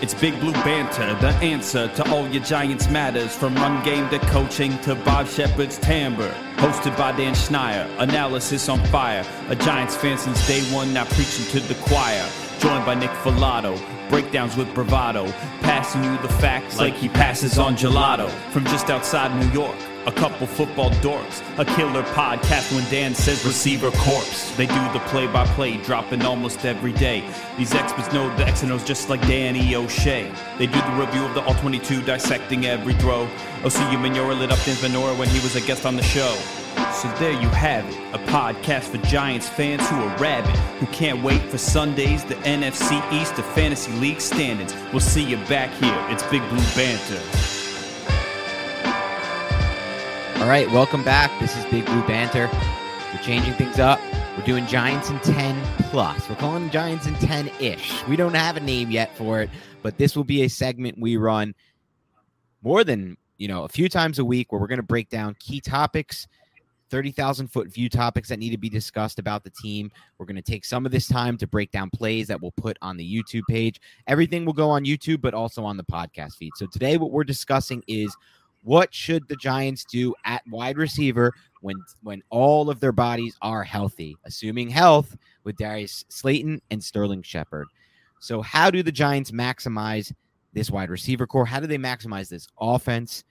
It's Big Blue Banter, the answer to all your Giants matters. From run game to coaching to Bob Shepard's timbre. Hosted by Dan Schneier, analysis on fire. A Giants fan since day one, now preaching to the choir. Joined by Nick Falato, breakdowns with bravado. Passing you the facts like he passes on gelato. From just outside New York a couple football dorks, a killer podcast when Dan says receiver corpse. They do the play by play, dropping almost every day. These experts know the X and O's just like Danny O'Shea. They do the review of the All 22, dissecting every throw. Oh, OCU Manora lit up Dan Venora when he was a guest on the show. So there you have it, a podcast for Giants fans who are rabid, who can't wait for Sundays, the NFC East, the Fantasy League standings. We'll see you back here. It's Big Blue Banter. All right, welcome back. This is Big Blue Banter. We're changing things up. We're doing Giants in 10 plus. We're calling them Giants in 10 ish. We don't have a name yet for it, but this will be a segment we run more than, you know, a few times a week where we're going to break down key topics, 30,000 foot view topics that need to be discussed about the team. We're going to take some of this time to break down plays that we'll put on the YouTube page. Everything will go on YouTube, but also on the podcast feed. So today, what we're discussing is what should the Giants do at wide receiver when when all of their bodies are healthy, assuming health with Darius Slayton and Sterling Shepard? So, how do the Giants maximize this wide receiver core? How do they maximize this offense?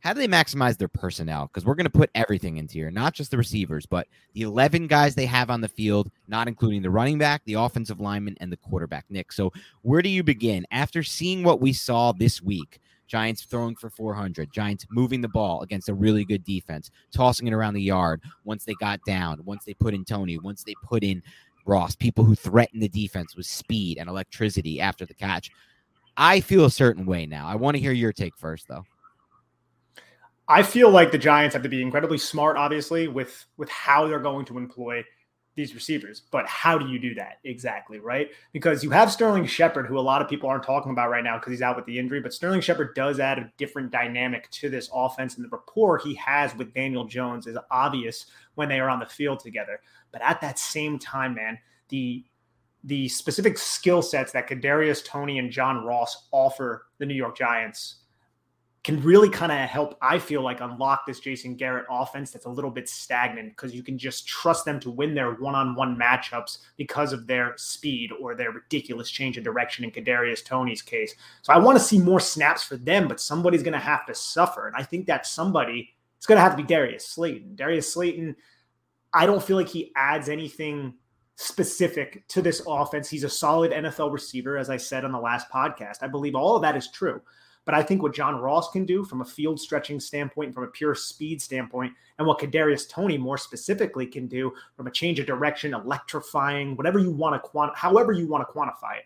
How do they maximize their personnel? Because we're going to put everything into here, not just the receivers, but the 11 guys they have on the field, not including the running back, the offensive lineman, and the quarterback, Nick. So, where do you begin? After seeing what we saw this week, Giants throwing for 400. Giants moving the ball against a really good defense, tossing it around the yard once they got down, once they put in Toney, once they put in Ross, people who threaten the defense with speed and electricity after the catch. I feel a certain way now. I want to hear your take first, though. I feel like the Giants have to be incredibly smart, obviously, with with how they're going to employ these receivers. But how do you do that exactly, right? Because you have Sterling Shepard, who a lot of people aren't talking about right now because he's out with the injury, but Sterling Shepard does add a different dynamic to this offense. And the rapport he has with Daniel Jones is obvious when they are on the field together. But at that same time, man, the the specific skill sets that Kadarius Toney and John Ross offer the New York Giants can really kind of help, I feel like, unlock this Jason Garrett offense that's a little bit stagnant because you can just trust them to win their one on one matchups because of their speed or their ridiculous change of direction in Kadarius Toney's case. So I want to see more snaps for them, but somebody's going to have to suffer. And I think that somebody is going to have to be Darius Slayton. Darius Slayton, I don't feel like he adds anything specific to this offense. He's a solid NFL receiver, as I said on the last podcast. I believe all of that is true. But I think what John Ross can do from a field stretching standpoint, from a pure speed standpoint, and what Kadarius Toney more specifically can do from a change of direction, electrifying, whatever you want to quant, however you want to quantify it.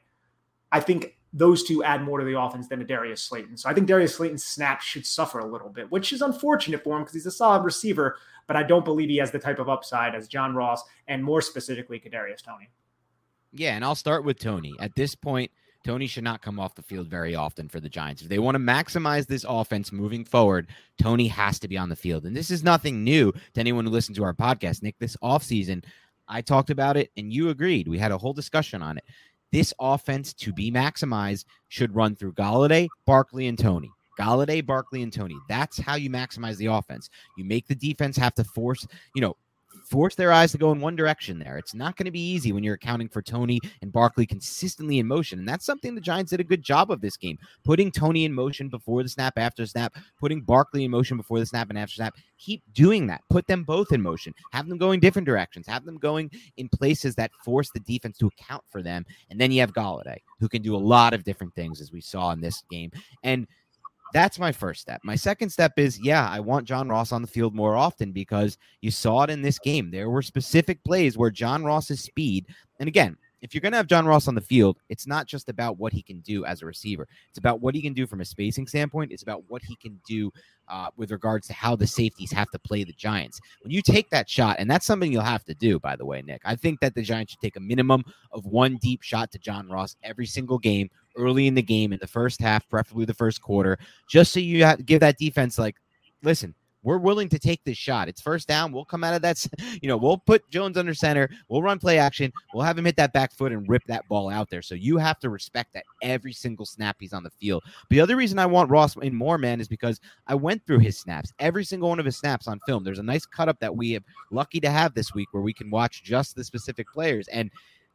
I think those two add more to the offense than a Darius Slayton. So I think Darius Slayton's snaps should suffer a little bit, which is unfortunate for him because he's a solid receiver, but I don't believe he has the type of upside as John Ross and more specifically Kadarius Toney. Yeah, and I'll start with Toney. At this point, Toney should not come off the field very often for the Giants. If they want to maximize this offense moving forward, Toney has to be on the field. And this is nothing new to anyone who listens to our podcast. Nick, this offseason, I talked about it and you agreed. We had a whole discussion on it. This offense to be maximized should run through Golladay, Barkley, and Toney. Golladay, Barkley, and Toney. That's how you maximize the offense. You make the defense have to force, you know, force their eyes to go in one direction there. It's not going to be easy when you're accounting for Toney and Barkley consistently in motion. And that's something the Giants did a good job of this game. Putting Toney in motion before the snap, after snap, putting Barkley in motion before the snap and after snap. Keep doing that. Put them both in motion. Have them going different directions. Have them going in places that force the defense to account for them. And then you have Golladay, who can do a lot of different things, as we saw in this game. And that's my first step. My second step is, yeah, I want John Ross on the field more often because you saw it in this game. There were specific plays where John Ross's speed, and again, if you're going to have John Ross on the field, it's not just about what he can do as a receiver. It's about what he can do from a spacing standpoint. It's about what he can do uh, with regards to how the safeties have to play the Giants. When you take that shot, and that's something you'll have to do, by the way, Nick, I think that the Giants should take a minimum of one deep shot to John Ross every single game, early in the game, in the first half, preferably the first quarter, just so you have, give that defense, like, listen, we're willing to take this shot. It's first down. We'll come out of that. You know, we'll put Jones under center. We'll run play action. We'll have him hit that back foot and rip that ball out there. So you have to respect that every single snap he's on the field. The other reason I want Ross in more, man, is because I went through his snaps, every single one of his snaps on film. There's a nice cut up that we have lucky to have this week where we can watch just the specific players. And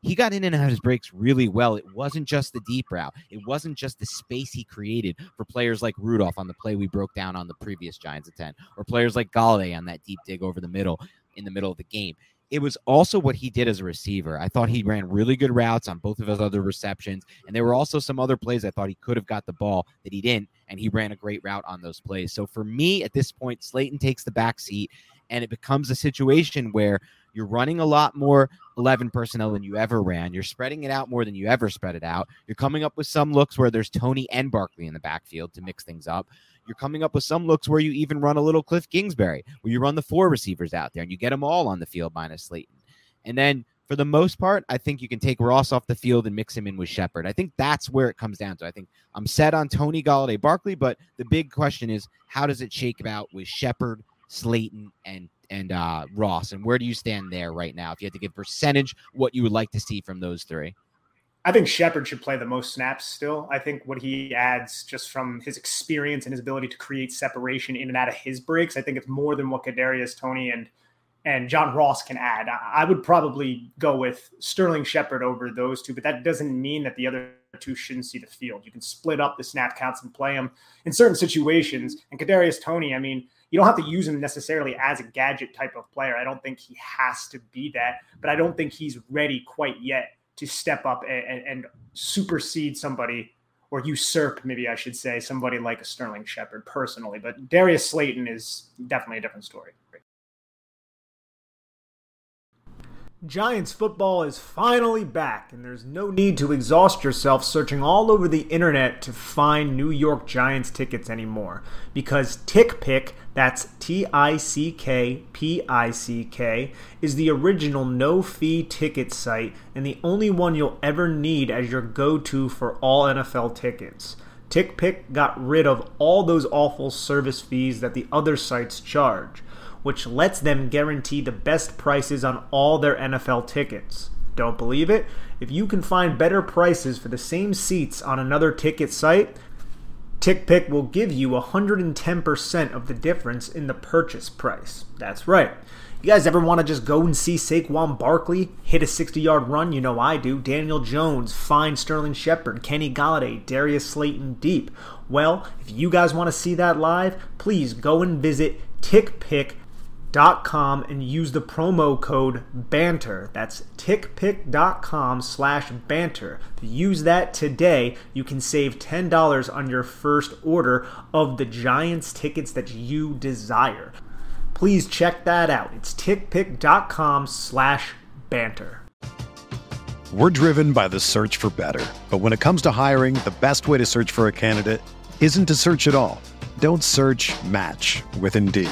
he got in and out of his breaks really well. It wasn't just the deep route, it wasn't just the space he created for players like Rudolph on the play we broke down on the previous Giants of 10, or players like Golladay on that deep dig over the middle in the middle of the game. It was also what he did as a receiver. I thought he ran really good routes on both of his other receptions. And there were also some other plays I thought he could have got the ball that he didn't. And he ran a great route on those plays. So for me, at this point, Slayton takes the back seat and it becomes a situation where you're running a lot more 11 personnel than you ever ran. You're spreading it out more than you ever spread it out. You're coming up with some looks where there's Toney and Barkley in the backfield to mix things up. You're coming up with some looks where you even run a little Cliff Kingsbury, where you run the four receivers out there and you get them all on the field minus Slayton. And then for the most part, I think you can take Ross off the field and mix him in with Shepard. I think that's where it comes down to. I think I'm set on Toney Golladay Barkley, but the big question is how does it shake out with Shepard, Slayton, and and uh, Ross, and where do you stand there right now? If you had to give percentage, what you would like to see from those three? I think Shepard should play the most snaps still. I think what he adds just from his experience and his ability to create separation in and out of his breaks, I think it's more than what Kadarius Toney and and John Ross can add. I would probably go with Sterling Shepard over those two, but that doesn't mean that the other two shouldn't see the field. You can split up the snap counts and play them in certain situations. And Kadarius Toney, I mean, you don't have to use him necessarily as a gadget type of player. I don't think he has to be that, but I don't think he's ready quite yet to step up and, and supersede somebody or usurp, maybe I should say, somebody like a Sterling Shepard personally. But Darius Slayton is definitely a different story. Giants football is finally back, and there's no need to exhaust yourself searching all over the internet to find New York Giants tickets anymore. Because TickPick, that's T I C K P I C K, is the original no fee ticket site and the only one you'll ever need as your go to for all NFL tickets. TickPick got rid of all those awful service fees that the other sites charge which lets them guarantee the best prices on all their NFL tickets. Don't believe it? If you can find better prices for the same seats on another ticket site, TickPick will give you 110% of the difference in the purchase price. That's right. You guys ever want to just go and see Saquon Barkley hit a 60 yard run? You know I do. Daniel Jones, find Sterling Shepard, Kenny Golladay, Darius Slayton deep. Well, if you guys want to see that live, please go and visit TickPick.com tickpick.com and use the promo code banter. That's tickpick.com slash banter. Use that today you can save $10 on your first order of the giants tickets that you desire. Please check that out. It's tickpick.com slash banter. We're driven by the search for better. But when it comes to hiring the best way to search for a candidate isn't to search at all. Don't search match with indeed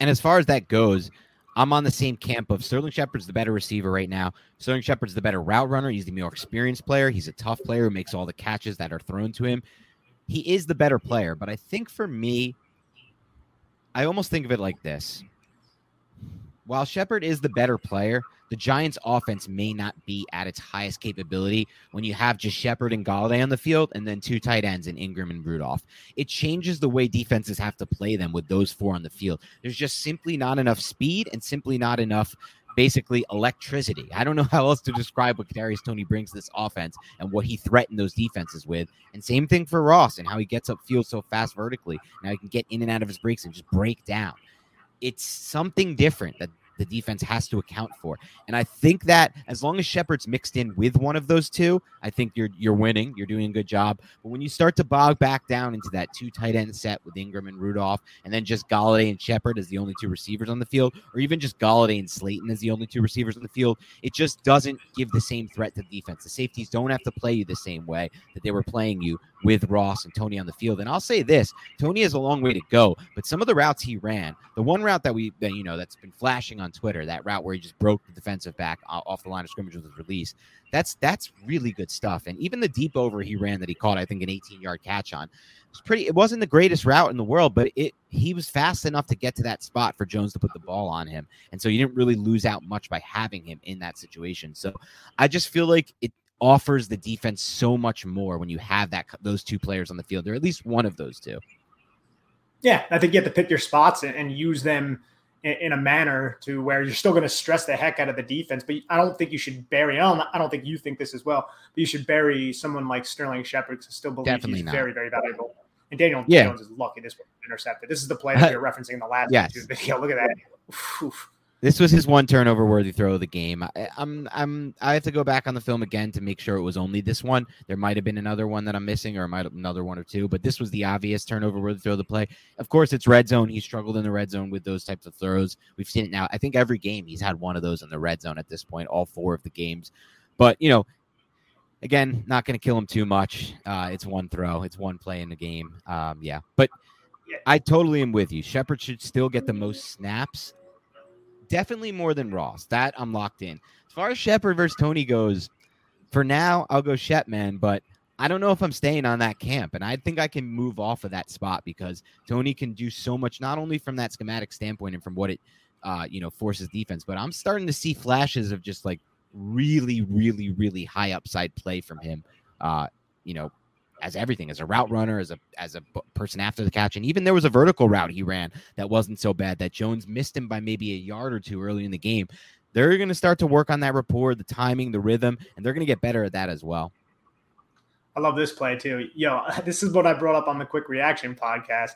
And as far as that goes, I'm on the same camp of Sterling Shepard's the better receiver right now. Sterling Shepard's the better route runner. He's the more experienced player. He's a tough player who makes all the catches that are thrown to him. He is the better player. But I think for me, I almost think of it like this. While Shepard is the better player, the Giants' offense may not be at its highest capability when you have just Shepard and Golladay on the field and then two tight ends in Ingram and Rudolph. It changes the way defenses have to play them with those four on the field. There's just simply not enough speed and simply not enough basically electricity. I don't know how else to describe what Kadarius Toney brings this offense and what he threatened those defenses with. And same thing for Ross and how he gets up field so fast vertically. Now he can get in and out of his breaks and just break down. It's something different that the defense has to account for. And I think that as long as Shepard's mixed in with one of those two, I think you're you're winning. You're doing a good job. But when you start to bog back down into that two tight end set with Ingram and Rudolph, and then just Golladay and Shepard as the only two receivers on the field, or even just Golladay and Slayton as the only two receivers on the field, it just doesn't give the same threat to the defense. The safeties don't have to play you the same way that they were playing you with Ross and Toney on the field. And I'll say this: Toney has a long way to go, but some of the routes he ran, the one route that we, that, you know, that's been flashing on Twitter, that route where he just broke the defensive back off the line of scrimmage with his release, that's that's really good stuff. And even the deep over he ran that he caught, I think, an 18 yard catch on, was pretty. It wasn't the greatest route in the world, but it he was fast enough to get to that spot for Jones to put the ball on him, and so you didn't really lose out much by having him in that situation. So I just feel like it offers the defense so much more when you have that those two players on the field, or at least one of those two. Yeah, I think you have to pick your spots and, and use them in, in, a manner to where you're still going to stress the heck out of the defense. But I don't think you should bury. I don't. I don't think you think this as well. But you should bury someone like Sterling Shepard I still believe Definitely he's not. very, very valuable. And Daniel yeah. Jones is lucky this was intercepted. This is the play that you're referencing in the last yes. video. Look at that. Oof. This was his one turnover worthy throw of the game. I, I'm I'm I have to go back on the film again to make sure it was only this one. There might have been another one that I'm missing, or might have another one or two, but this was the obvious turnover worthy throw of the play. Of course, it's red zone. He struggled in the red zone with those types of throws. We've seen it now. I think every game he's had one of those in the red zone at this point, all four of the games. But you know, again, not going to kill him too much. Uh, it's one throw, it's one play in the game. Um, yeah, but I totally am with you. Shepard should still get the most snaps. Definitely more than Ross. That I'm locked in. As far as Shepard versus Toney goes, for now I'll go Shep, man. But I don't know if I'm staying on that camp, and I think I can move off of that spot because Toney can do so much, not only from that schematic standpoint and from what it, uh, you know, forces defense, but I'm starting to see flashes of just like really, really, really high upside play from him. Uh, you know, as everything as a route runner, as a as a person after the catch, and even there was a vertical route he ran that wasn't so bad that Jones missed him by maybe a yard or two early in the game. They're going to start to work on that rapport, the timing, the rhythm, and they're going to get better at that as well. I love this play too. Yo, this is what I brought up on the quick reaction podcast.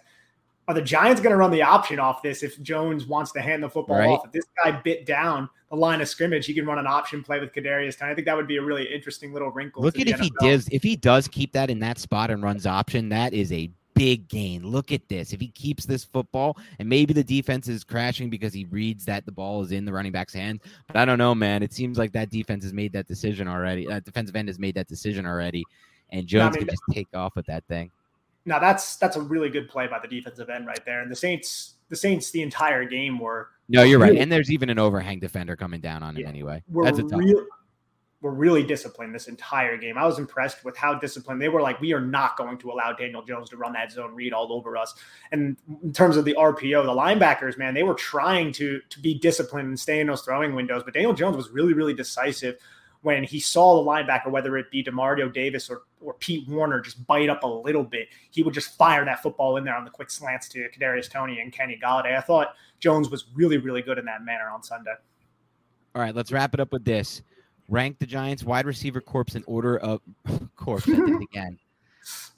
Are the Giants going to run the option off this if Jones wants to hand the football right. off? If this guy bit down the line of scrimmage, he can run an option play with Kadarius Toney. I think that would be a really interesting little wrinkle. Look at if NFL. he does if he does keep that in that spot and runs option, that is a big gain. Look at this. If he keeps this football, and maybe the defense is crashing because he reads that the ball is in the running back's hand. But I don't know, man. It seems like that defense has made that decision already. That defensive end has made that decision already, and Jones I mean, can just take off with that thing. Now that's that's a really good play by the defensive end right there. And the Saints, the Saints, the entire game were. No, you're really, right. And there's even an overhang defender coming down on him anyway. That's a tough. Real, we're really disciplined this entire game. I was impressed with how disciplined they were. Like, we are not going to allow Daniel Jones to run that zone read all over us. And in terms of the RPO, the linebackers, man, they were trying to to be disciplined and stay in those throwing windows. But Daniel Jones was really, really decisive when he saw the linebacker, whether it be Demario Davis or, or Pete Werner, just bite up a little bit, he would just fire that football in there on the quick slants to Kadarius Toney and Kenny Golladay. I thought Jones was really, really good in that manner on Sunday. All right, let's wrap it up with this. Rank the Giants wide receiver corps in order of corps again.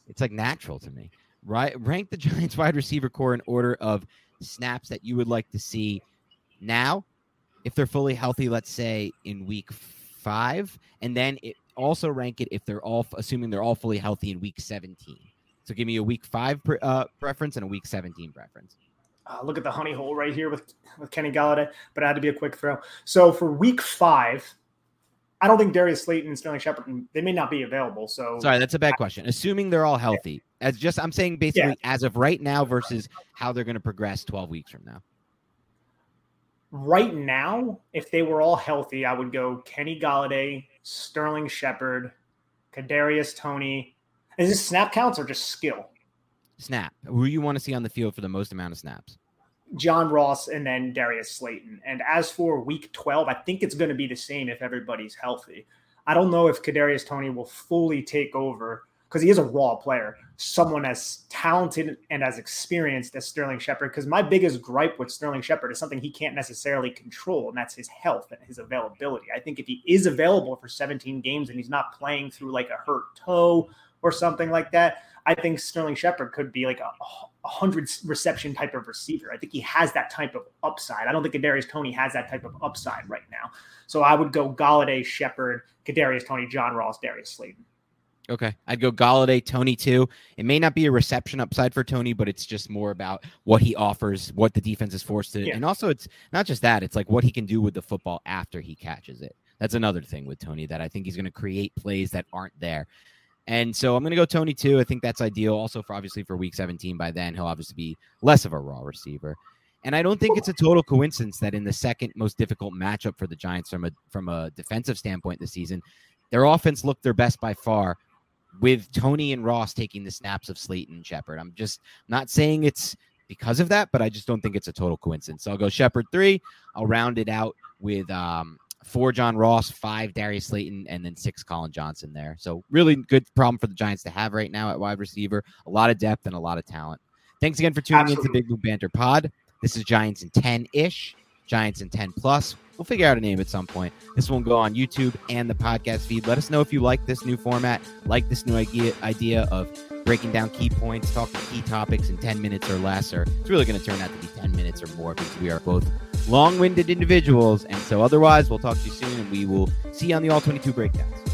It's like natural to me. Right, rank the Giants wide receiver corps in order of snaps that you would like to see now, if they're fully healthy. Let's say in week five, and then it also rank it if they're all assuming they're all fully healthy in week 17. So give me a week five pre- uh, preference and a week 17 preference. Uh, look at the honey hole right here with, with Kenny Golladay, but it had to be a quick throw. So for week five, I don't think Darius Slayton and Sterling Shepard they may not be available. So sorry, that's a bad question. Assuming they're all healthy, yeah. as just I'm saying basically yeah. as of right now versus how they're going to progress 12 weeks from now right now, if they were all healthy, I would go Kenny Golladay, Sterling Shepard, Kadarius Toney. Is this snap counts or just skill? Snap. Who you want to see on the field for the most amount of snaps? John Ross and then Darius Slayton. And as for week 12, I think it's going to be the same if everybody's healthy. I don't know if Kadarius Toney will fully take over because he is a raw player, someone as talented and as experienced as Sterling Shepard. Because my biggest gripe with Sterling Shepard is something he can't necessarily control, and that's his health and his availability. I think if he is available for 17 games and he's not playing through like a hurt toe or something like that, I think Sterling Shepard could be like a, a hundred reception type of receiver. I think he has that type of upside. I don't think Kadarius Toney has that type of upside right now. So I would go Golladay, Shepard, Kadarius Toney, John Ross, Darius Slayton. Okay. I'd go Golladay, Toney too. It may not be a reception upside for Toney, but it's just more about what he offers, what the defense is forced to. Yeah. And also, it's not just that, it's like what he can do with the football after he catches it. That's another thing with Toney that I think he's going to create plays that aren't there. And so I'm going to go Toney too. I think that's ideal. Also, for obviously for week 17, by then he'll obviously be less of a raw receiver. And I don't think it's a total coincidence that in the second most difficult matchup for the Giants from a from a defensive standpoint this season, their offense looked their best by far with Toney and Ross taking the snaps of Slayton and Shepard. I'm just not saying it's because of that, but I just don't think it's a total coincidence. So I'll go Shepard three. I'll round it out with um, four John Ross, five Darius Slayton, and then six Collin Johnson there. So really good problem for the Giants to have right now at wide receiver. A lot of depth and a lot of talent. Thanks again for tuning Absolutely. into Big Blue Banter Pod. This is Giants in 10 ish, Giants in 10 plus. We'll figure out a name at some point. This will go on YouTube and the podcast feed. Let us know if you like this new format, like this new idea idea of breaking down key points, talking key topics in 10 minutes or less, or it's really going to turn out to be 10 minutes or more because we are both long winded individuals. And so, otherwise, we'll talk to you soon and we will see you on the All 22 breakdowns.